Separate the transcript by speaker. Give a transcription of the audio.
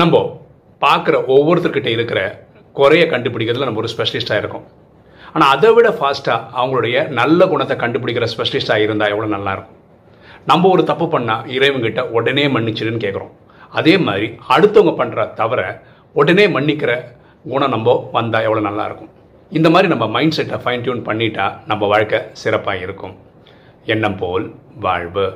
Speaker 1: நம்ம பார்க்குற ஒவ்வொருத்தர்கிட்ட இருக்கிற குறைய கண்டுபிடிக்கிறதுல நம்ம ஒரு ஸ்பெஷலிஸ்டாக இருக்கும். ஆனால் அதை விட ஃபாஸ்ட்டாக அவங்களுடைய நல்ல குணத்தை கண்டுபிடிக்கிற ஸ்பெஷலிஸ்டாக இருந்தால் எவ்வளோ நல்லாயிருக்கும் நம்ம ஒரு தப்பு பண்ணால் இறைவங்கிட்ட உடனே மன்னிச்சிடுன்னு கேட்குறோம் அதே மாதிரி அடுத்தவங்க பண்ணுற தவிர உடனே மன்னிக்கிற குணம் நம்ம வந்தால் எவ்வளோ நல்லாயிருக்கும் இந்த மாதிரி நம்ம மைண்ட் செட்டை ஃபைன் டியூன் பண்ணிட்டா நம்ம வாழ்க்கை சிறப்பாக இருக்கும். எண்ணம் போல் வாழ்வு.